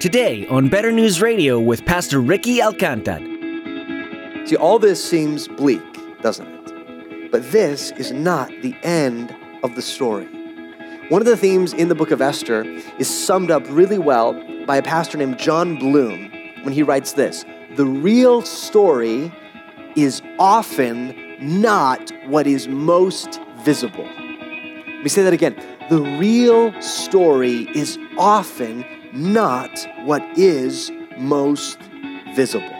Today on Better News Radio with Pastor Ricky Alcantar. See, all this seems bleak, doesn't it? But this is not the end of the story. One of the themes in the book of Esther is summed up really well by a pastor named Jon Bloom when he writes this The real story is often not what is most visible. Let me say that again. The real story is often not what is most visible.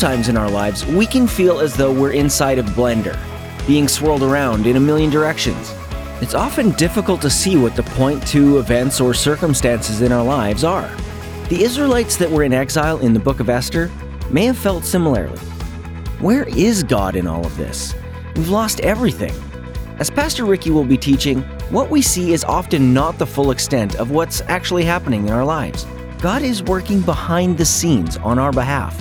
Sometimes in our lives, we can feel as though we're inside a blender, being swirled around in a million directions. It's often difficult to see what the point to events or circumstances in our lives are. The Israelites that were in exile in the book of Esther may have felt similarly. Where is God in all of this? We've lost everything. As Pastor Ricky will be teaching, what we see is often not the full extent of what's actually happening in our lives. God is working behind the scenes on our behalf.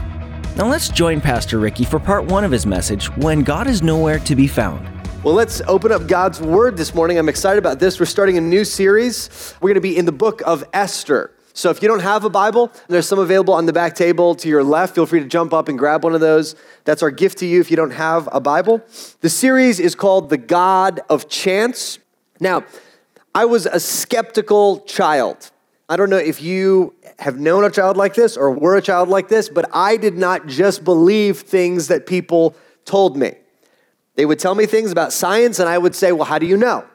Now let's join Pastor Ricky for part one of his message When God is Nowhere to Be Found. Well, let's open up God's Word this morning. I'm excited about this. We're starting a new series. We're going to be in the book of Esther. So if you don't have a Bible, there's some available on the back table to your left. Feel free to jump up and grab one of those. That's our gift to you if you don't have a Bible. The series is called The God of Chance. Now, I was a skeptical child. I don't know if you have known a child like this or were a child like this, but I did not just believe things that people told me. They would tell me things about science, and I would say, Well, how do you know?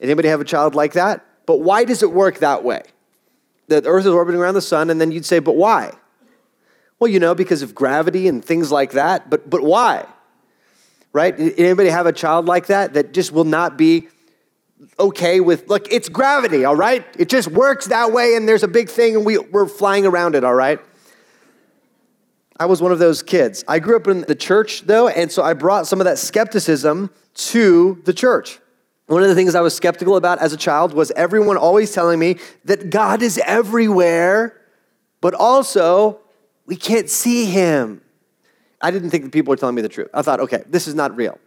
Anybody have a child like that? But why does it work that way? The earth is orbiting around the sun, and then you'd say, But why? Well, you know, because of gravity and things like that, but, but why? Right? Anybody have a child like that that just will not be okay with, look, it's gravity, all right? It just works that way, and there's a big thing, and we, we're flying around it, all right? I was one of those kids. I grew up in the church, though, and so I brought some of that skepticism to the church. One of the things I was skeptical about as a child was everyone always telling me that God is everywhere, but also we can't see him. I didn't think the people were telling me the truth. I thought, okay, this is not real.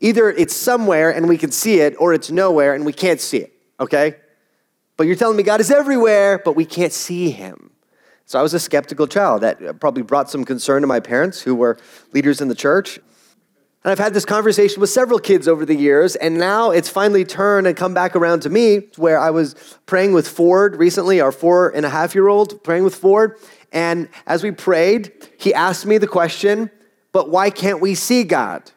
Either it's somewhere and we can see it, or it's nowhere and we can't see it, okay? But you're telling me God is everywhere, but we can't see him. So I was a skeptical child. That uh, probably brought some concern to my parents, who were leaders in the church. And I've had this conversation with several kids over the years, and now it's finally turned and come back around to me, where I was praying with Ford recently, our four and a half year old, praying with Ford. And as we prayed, he asked me the question, But why can't we see God?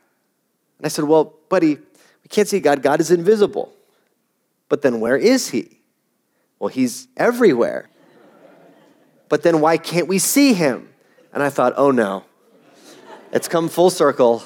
I said, Well, buddy, we can't see God. God is invisible. But then where is he? Well, he's everywhere. But then why can't we see him? And I thought, oh no, it's come full circle.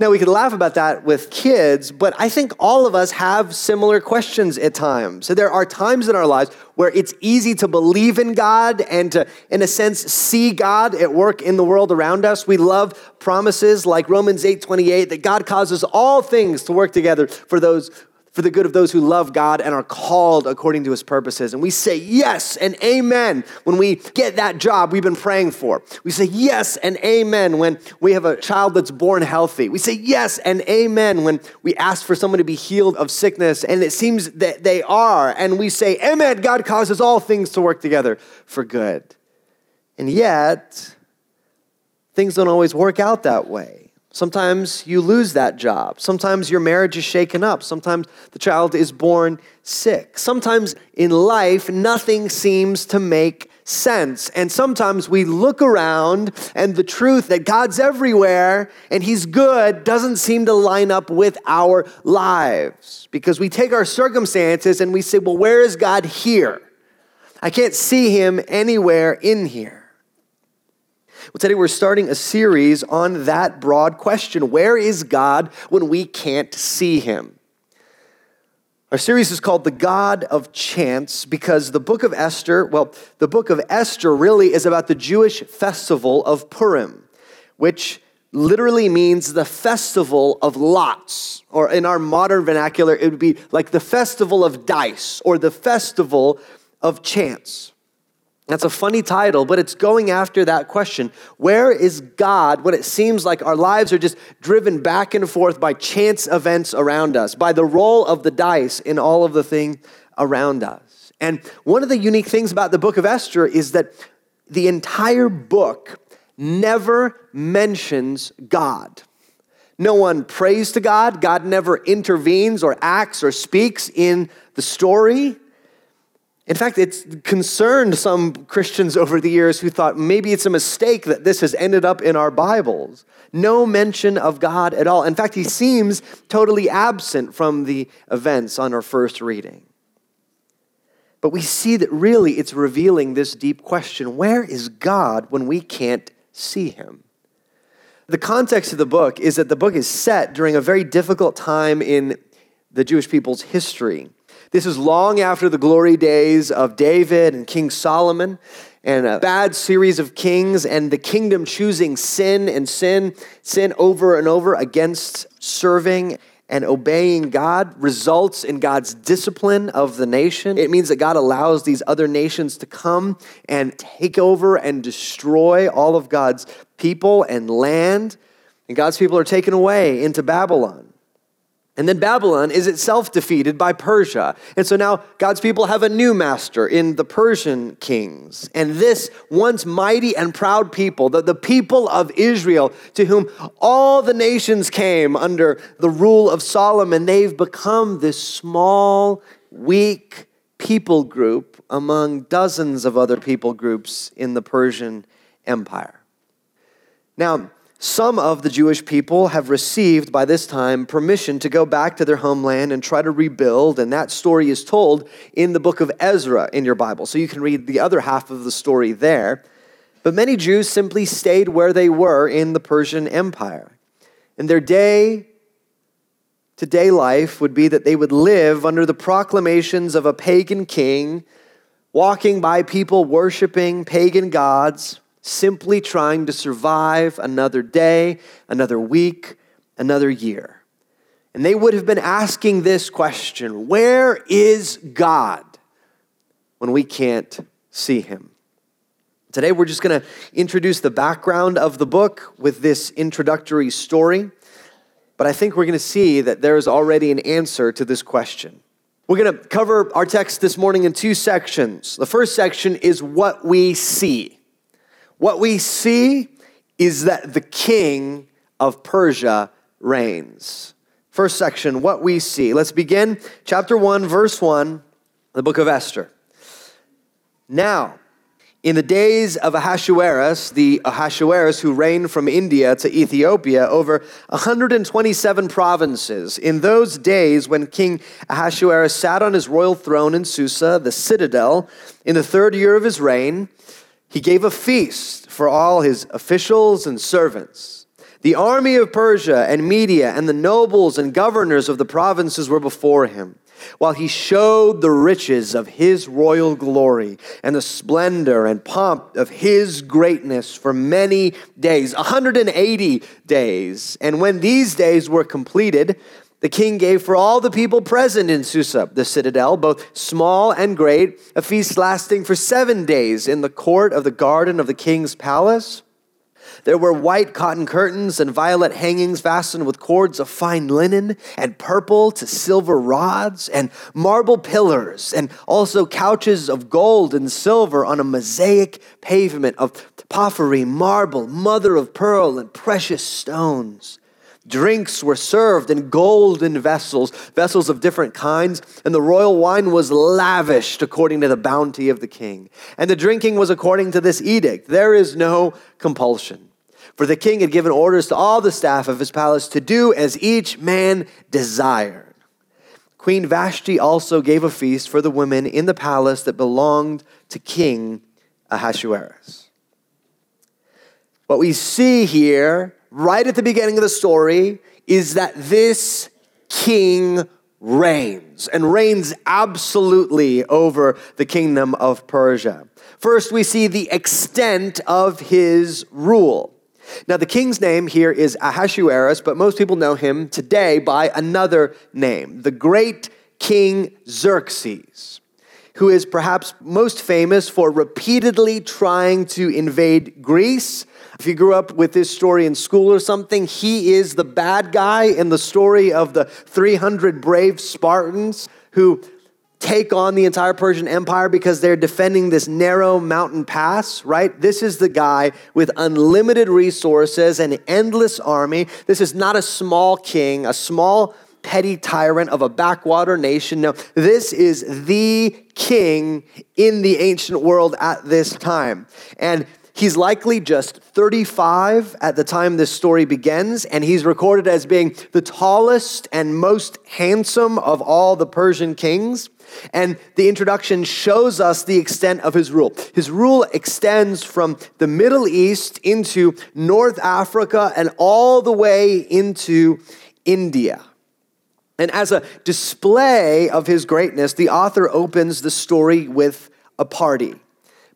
Now, we could laugh about that with kids, but I think all of us have similar questions at times. So there are times in our lives where it's easy to believe in God and to, in a sense, see God at work in the world around us. We love promises like Romans 8 28 that God causes all things to work together for those for the good of those who love God and are called according to his purposes. And we say yes and amen when we get that job we've been praying for. We say yes and amen when we have a child that's born healthy. We say yes and amen when we ask for someone to be healed of sickness and it seems that they are. And we say, Amen, God causes all things to work together for good. And yet, things don't always work out that way. Sometimes you lose that job. Sometimes your marriage is shaken up. Sometimes the child is born sick. Sometimes in life, nothing seems to make sense. And sometimes we look around and the truth that God's everywhere and He's good doesn't seem to line up with our lives because we take our circumstances and we say, well, where is God here? I can't see Him anywhere in here. Well, today we're starting a series on that broad question Where is God when we can't see him? Our series is called The God of Chance because the book of Esther, well, the book of Esther really is about the Jewish festival of Purim, which literally means the festival of lots, or in our modern vernacular, it would be like the festival of dice or the festival of chance. That's a funny title, but it's going after that question. Where is God when it seems like our lives are just driven back and forth by chance events around us, by the roll of the dice in all of the thing around us? And one of the unique things about the book of Esther is that the entire book never mentions God. No one prays to God. God never intervenes or acts or speaks in the story. In fact, it's concerned some Christians over the years who thought maybe it's a mistake that this has ended up in our Bibles. No mention of God at all. In fact, he seems totally absent from the events on our first reading. But we see that really it's revealing this deep question where is God when we can't see him? The context of the book is that the book is set during a very difficult time in the Jewish people's history. This is long after the glory days of David and King Solomon and a bad series of kings and the kingdom choosing sin and sin, sin over and over against serving and obeying God results in God's discipline of the nation. It means that God allows these other nations to come and take over and destroy all of God's people and land. And God's people are taken away into Babylon. And then Babylon is itself defeated by Persia. And so now God's people have a new master in the Persian kings. And this once mighty and proud people, the, the people of Israel, to whom all the nations came under the rule of Solomon, they've become this small, weak people group among dozens of other people groups in the Persian Empire. Now, some of the Jewish people have received by this time permission to go back to their homeland and try to rebuild, and that story is told in the book of Ezra in your Bible. So you can read the other half of the story there. But many Jews simply stayed where they were in the Persian Empire. And their day to day life would be that they would live under the proclamations of a pagan king, walking by people worshiping pagan gods simply trying to survive another day, another week, another year. And they would have been asking this question Where is God when we can't see him? Today, we're just going to introduce the background of the book with this introductory story. But I think we're going to see that there is already an answer to this question. We're going to cover our text this morning in two sections. The first section is what we see. What we see is that the king of Persia reigns. First section, what we see. Let's begin chapter 1, verse 1, the book of Esther. Now, in the days of Ahasuerus, the Ahasuerus who reigned from India to Ethiopia over 127 provinces, in those days when King Ahasuerus sat on his royal throne in Susa, the citadel, in the third year of his reign, he gave a feast for all his officials and servants. The army of Persia and Media and the nobles and governors of the provinces were before him, while he showed the riches of his royal glory and the splendor and pomp of his greatness for many days, 180 days. And when these days were completed, the king gave for all the people present in Susa, the citadel, both small and great, a feast lasting for seven days in the court of the garden of the king's palace. There were white cotton curtains and violet hangings fastened with cords of fine linen and purple to silver rods and marble pillars and also couches of gold and silver on a mosaic pavement of porphyry, marble, mother of pearl, and precious stones. Drinks were served in golden vessels, vessels of different kinds, and the royal wine was lavished according to the bounty of the king. And the drinking was according to this edict there is no compulsion. For the king had given orders to all the staff of his palace to do as each man desired. Queen Vashti also gave a feast for the women in the palace that belonged to King Ahasuerus. What we see here right at the beginning of the story is that this king reigns and reigns absolutely over the kingdom of Persia. First, we see the extent of his rule. Now, the king's name here is Ahasuerus, but most people know him today by another name, the great King Xerxes, who is perhaps most famous for repeatedly trying to invade Greece. If you grew up with this story in school or something, he is the bad guy in the story of the 300 brave Spartans who take on the entire Persian Empire because they're defending this narrow mountain pass, right? This is the guy with unlimited resources, an endless army. This is not a small king, a small petty tyrant of a backwater nation. No, this is the king in the ancient world at this time. And He's likely just 35 at the time this story begins, and he's recorded as being the tallest and most handsome of all the Persian kings. And the introduction shows us the extent of his rule. His rule extends from the Middle East into North Africa and all the way into India. And as a display of his greatness, the author opens the story with a party,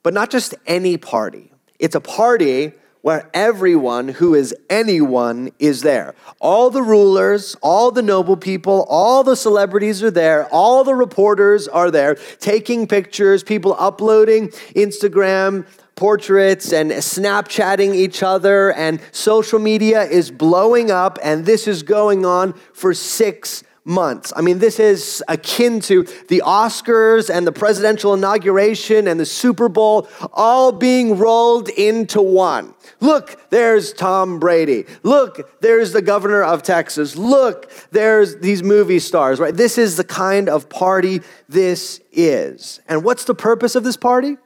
but not just any party. It's a party where everyone who is anyone is there. All the rulers, all the noble people, all the celebrities are there, all the reporters are there taking pictures, people uploading Instagram portraits and Snapchatting each other, and social media is blowing up, and this is going on for six months. I mean, this is akin to the Oscars and the presidential inauguration and the Super Bowl all being rolled into one. Look, there's Tom Brady. Look, there's the governor of Texas. Look, there's these movie stars, right? This is the kind of party this is. And what's the purpose of this party?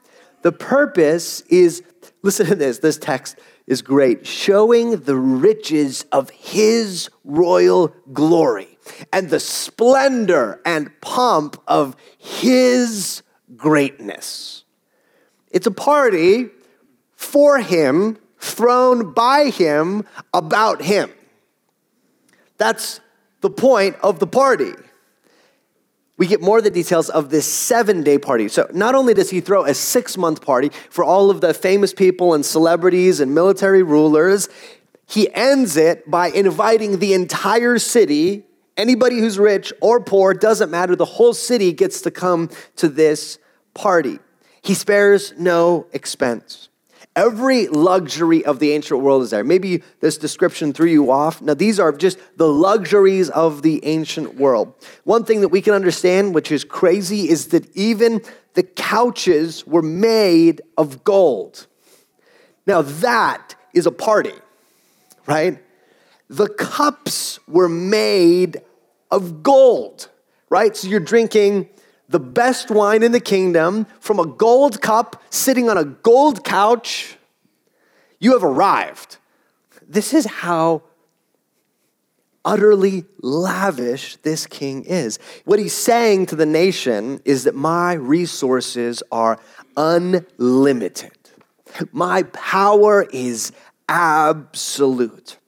The purpose is, listen to this, this text is great, showing the riches of his royal glory and the splendor and pomp of his greatness. It's a party for him, thrown by him, about him. That's the point of the party. We get more of the details of this seven day party. So, not only does he throw a six month party for all of the famous people and celebrities and military rulers, he ends it by inviting the entire city Anybody who's rich or poor, doesn't matter, the whole city gets to come to this party. He spares no expense. Every luxury of the ancient world is there. Maybe this description threw you off. Now, these are just the luxuries of the ancient world. One thing that we can understand, which is crazy, is that even the couches were made of gold. Now, that is a party, right? the cups were made of gold, right? So you're drinking the best wine in the kingdom from a gold cup sitting on a gold couch. You have arrived. This is how utterly lavish this king is. What he's saying to the nation is that my resources are unlimited. My power is absolute.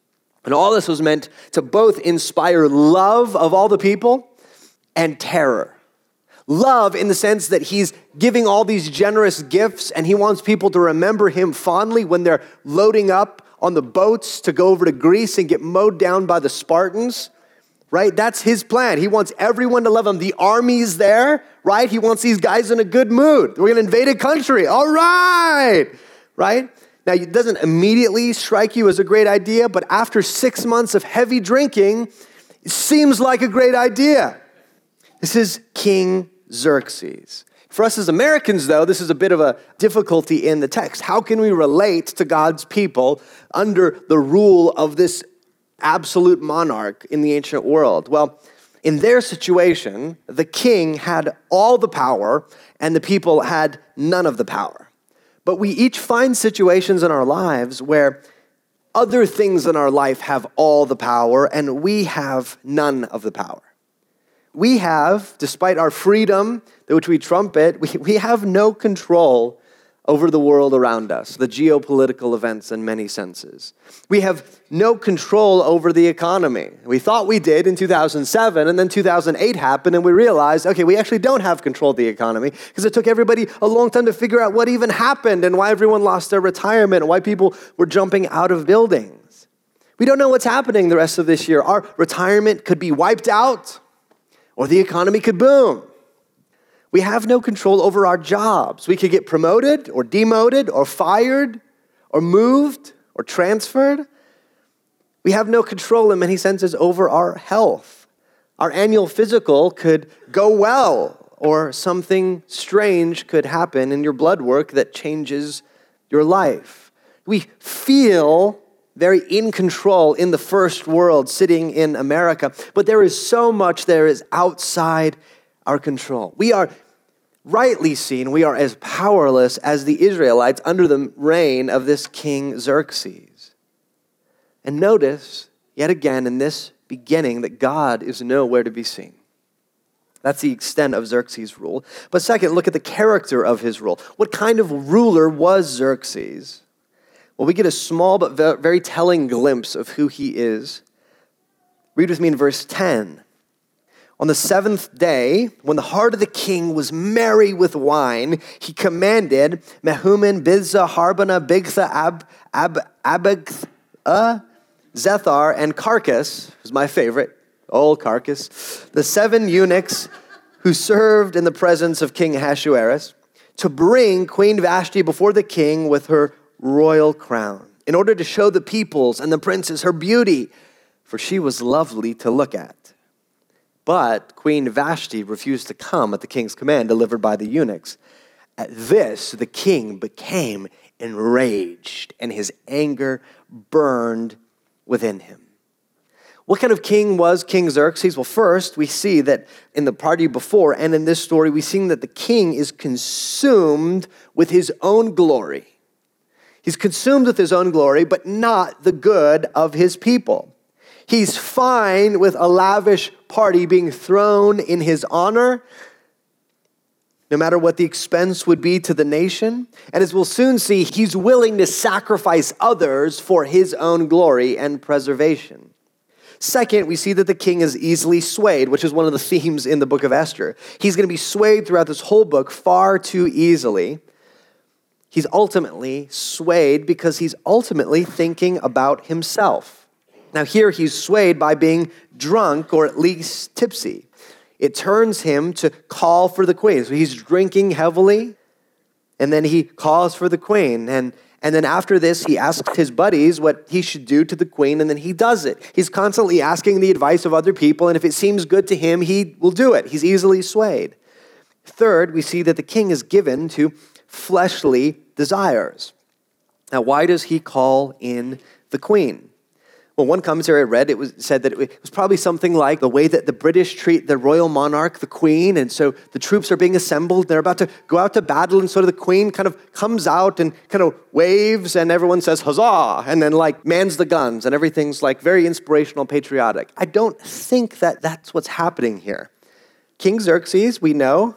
And all this was meant to both inspire love of all the people and terror. Love in the sense that he's giving all these generous gifts and he wants people to remember him fondly when they're loading up on the boats to go over to Greece and get mowed down by the Spartans, right? That's his plan. He wants everyone to love him. The army's there, right? He wants these guys in a good mood. We're going to invade a country. All right, right? Now, it doesn't immediately strike you as a great idea, but after six months of heavy drinking, it seems like a great idea. This is King Xerxes. For us as Americans, though, this is a bit of a difficulty in the text. How can we relate to God's people under the rule of this absolute monarch in the ancient world? Well, in their situation, the king had all the power and the people had none of the power. But we each find situations in our lives where other things in our life have all the power and we have none of the power. We have, despite our freedom, which we trumpet, we, we have no control over the world around us, the geopolitical events in many senses. We have no control over the economy. We thought we did in 2007, and then 2008 happened, and we realized, okay, we actually don't have control of the economy because it took everybody a long time to figure out what even happened and why everyone lost their retirement and why people were jumping out of buildings. We don't know what's happening the rest of this year. Our retirement could be wiped out, or the economy could boom. We have no control over our jobs. We could get promoted or demoted or fired or moved or transferred. We have no control in many senses over our health. Our annual physical could go well, or something strange could happen in your blood work that changes your life. We feel very in control in the first world, sitting in America, but there is so much there is outside our control. We are rightly seen, we are as powerless as the Israelites under the reign of this king Xerxes. And notice, yet again, in this beginning, that God is nowhere to be seen. That's the extent of Xerxes' rule. But second, look at the character of his rule. What kind of ruler was Xerxes? Well, we get a small but very telling glimpse of who he is. Read with me in verse 10. On the seventh day, when the heart of the king was merry with wine, he commanded Mehuman, Biztha, Harbona, Bigtha, Ab, Ab, Zethar, and Carkas, who's my favorite, old Carkas, the seven eunuchs who served in the presence of King Ahasuerus, to bring Queen Vashti before the king with her royal crown, in order to show the peoples and the princes her beauty, for she was lovely to look at. But Queen Vashti refused to come at the king's command delivered by the eunuchs. At this, the king became enraged, and his anger burned within him. What kind of king was King Xerxes? Well, first, we see that in the party before and in this story, we see that the king is consumed with his own glory. He's consumed with his own glory, but not the good of his people. He's fine with a lavish party being thrown in his honor, no matter what the expense would be to the nation. And as we'll soon see, he's willing to sacrifice others for his own glory and preservation. Second, we see that the king is easily swayed, which is one of the themes in the book of Esther. He's going to be swayed throughout this whole book far too easily. He's ultimately swayed because he's ultimately thinking about himself. Now, here he's swayed by being drunk or at least tipsy. It turns him to call for the queen. So he's drinking heavily, and then he calls for the queen. And, and then after this, he asks his buddies what he should do to the queen, and then he does it. He's constantly asking the advice of other people, and if it seems good to him, he will do it. He's easily swayed. Third, we see that the king is given to fleshly desires. Now, why does he call in the queen? Well, one commentary I read, it was said that it was probably something like the way that the British treat the royal monarch, the queen, and so the troops are being assembled, they're about to go out to battle, and so the queen kind of comes out and kind of waves, and everyone says huzzah, and then like mans the guns, and everything's like very inspirational, patriotic. I don't think that that's what's happening here. King Xerxes, we know,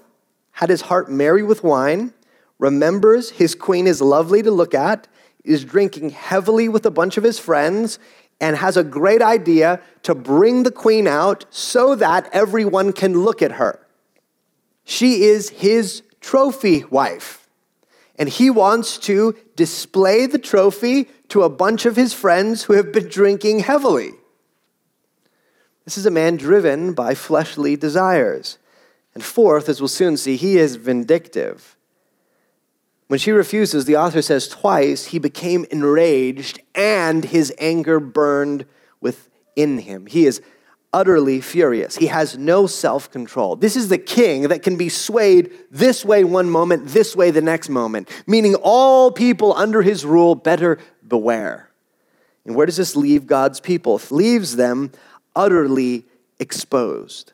had his heart merry with wine, remembers his queen is lovely to look at, is drinking heavily with a bunch of his friends, and has a great idea to bring the queen out so that everyone can look at her. She is his trophy wife. And he wants to display the trophy to a bunch of his friends who have been drinking heavily. This is a man driven by fleshly desires. And fourth, as we'll soon see, he is vindictive. When she refuses, the author says twice, he became enraged and his anger burned within him. He is utterly furious. He has no self control. This is the king that can be swayed this way one moment, this way the next moment, meaning all people under his rule better beware. And where does this leave God's people? It leaves them utterly exposed.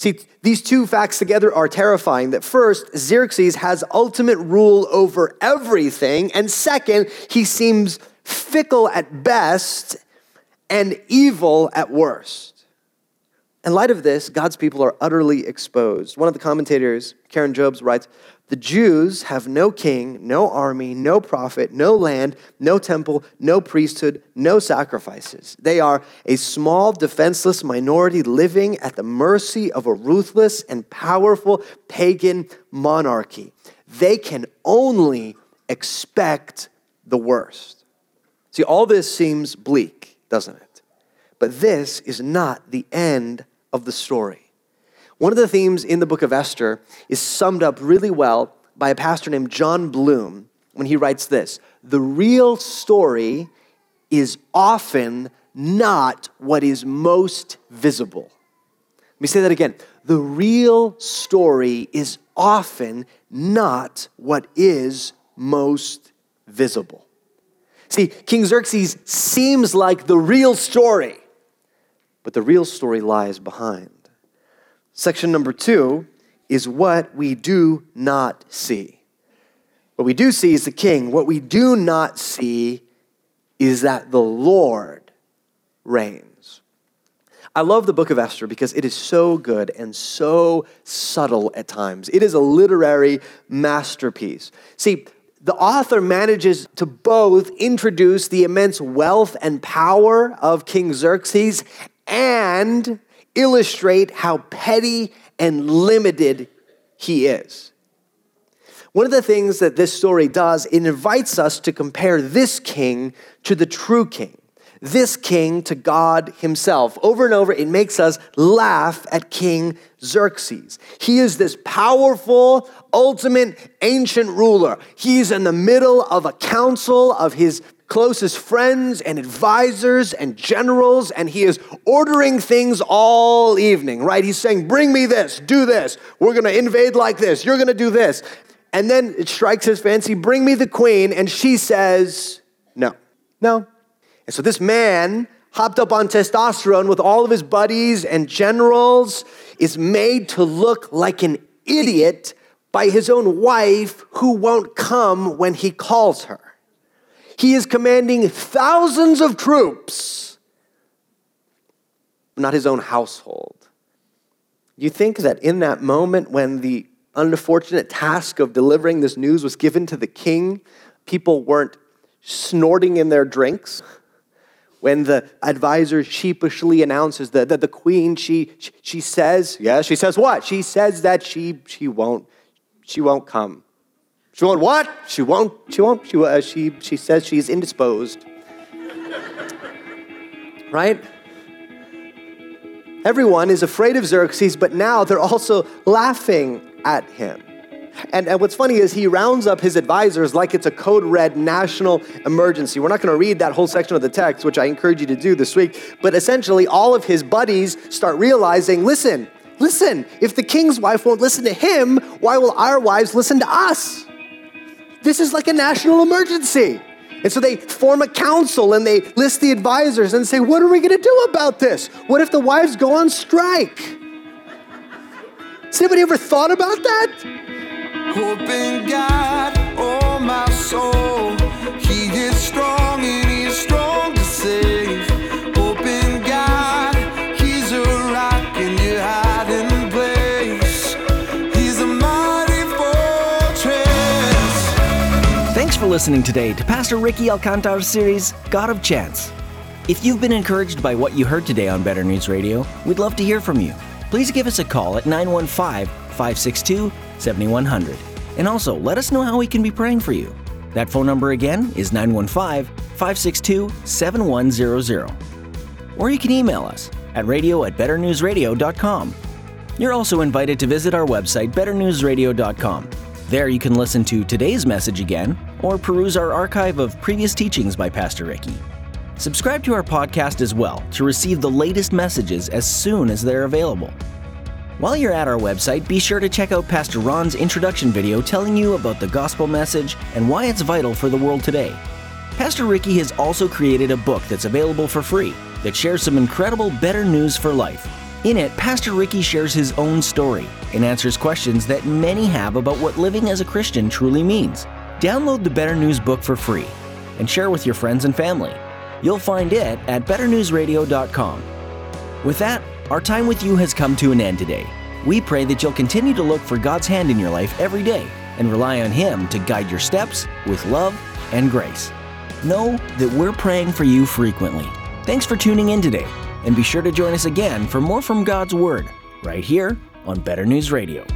See, these two facts together are terrifying. That first, Xerxes has ultimate rule over everything, and second, he seems fickle at best and evil at worst. In light of this, God's people are utterly exposed. One of the commentators, Karen Jobes, writes The Jews have no king, no army, no prophet, no land, no temple, no priesthood, no sacrifices. They are a small, defenseless minority living at the mercy of a ruthless and powerful pagan monarchy. They can only expect the worst. See, all this seems bleak, doesn't it? But this is not the end of the story. One of the themes in the book of Esther is summed up really well by a pastor named Jon Bloom when he writes this The real story is often not what is most visible. Let me say that again. The real story is often not what is most visible. See, King Xerxes seems like the real story, but the real story lies behind. Section number two is what we do not see. What we do see is the king. What we do not see is that the Lord reigns. I love the book of Esther because it is so good and so subtle at times. It is a literary masterpiece. See, the author manages to both introduce the immense wealth and power of King Xerxes and illustrate how petty and limited he is. One of the things that this story does, it invites us to compare this king to the true king, this king to God himself. Over and over, it makes us laugh at King Xerxes. He is this powerful, ultimate, ancient ruler. He's in the middle of a council of his closest friends and advisors and generals, and he is ordering things all evening, right? He's saying, Bring me this, do this, we're gonna invade like this, you're gonna do this. And then it strikes his fancy, Bring me the queen, and she says, No, no. And so this man, hopped up on testosterone with all of his buddies and generals, is made to look like an idiot by his own wife who won't come when he calls her. He is commanding thousands of troops, not his own household. You think that in that moment when the unfortunate task of delivering this news was given to the king, people weren't snorting in their drinks? When the advisor sheepishly announces that, that the queen, she, she says, yeah, she says what? She says that she, she, won't, she won't come. She won't what? She won't, she won't, she, uh, she, she says she's indisposed. right? Everyone is afraid of Xerxes, but now they're also laughing at him. And, and what's funny is he rounds up his advisors like it's a code red national emergency. We're not going to read that whole section of the text, which I encourage you to do this week. But essentially, all of his buddies start realizing listen, listen, if the king's wife won't listen to him, why will our wives listen to us? This is like a national emergency. And so they form a council and they list the advisors and say, What are we going to do about this? What if the wives go on strike? Has anybody ever thought about that? Hope in God, oh my soul. Listening today to Pastor Ricky Alcantar's series, God of Chance. If you've been encouraged by what you heard today on Better News Radio, we'd love to hear from you. Please give us a call at 915 562 7100. And also, let us know how we can be praying for you. That phone number again is 915 562 7100. Or you can email us at radio at betternewsradio.com. You're also invited to visit our website, betternewsradio.com. There you can listen to today's message again or peruse our archive of previous teachings by Pastor Ricky. Subscribe to our podcast as well to receive the latest messages as soon as they're available. While you're at our website, be sure to check out Pastor Ron's introduction video telling you about the gospel message and why it's vital for the world today. Pastor Ricky has also created a book that's available for free that shares some incredible better news for life. In it, Pastor Ricky shares his own story and answers questions that many have about what living as a Christian truly means. Download the Better News book for free and share with your friends and family. You'll find it at betternewsradio.com. With that, our time with you has come to an end today. We pray that you'll continue to look for God's hand in your life every day and rely on Him to guide your steps with love and grace. Know that we're praying for you frequently. Thanks for tuning in today, and be sure to join us again for more from God's Word right here on Better News Radio.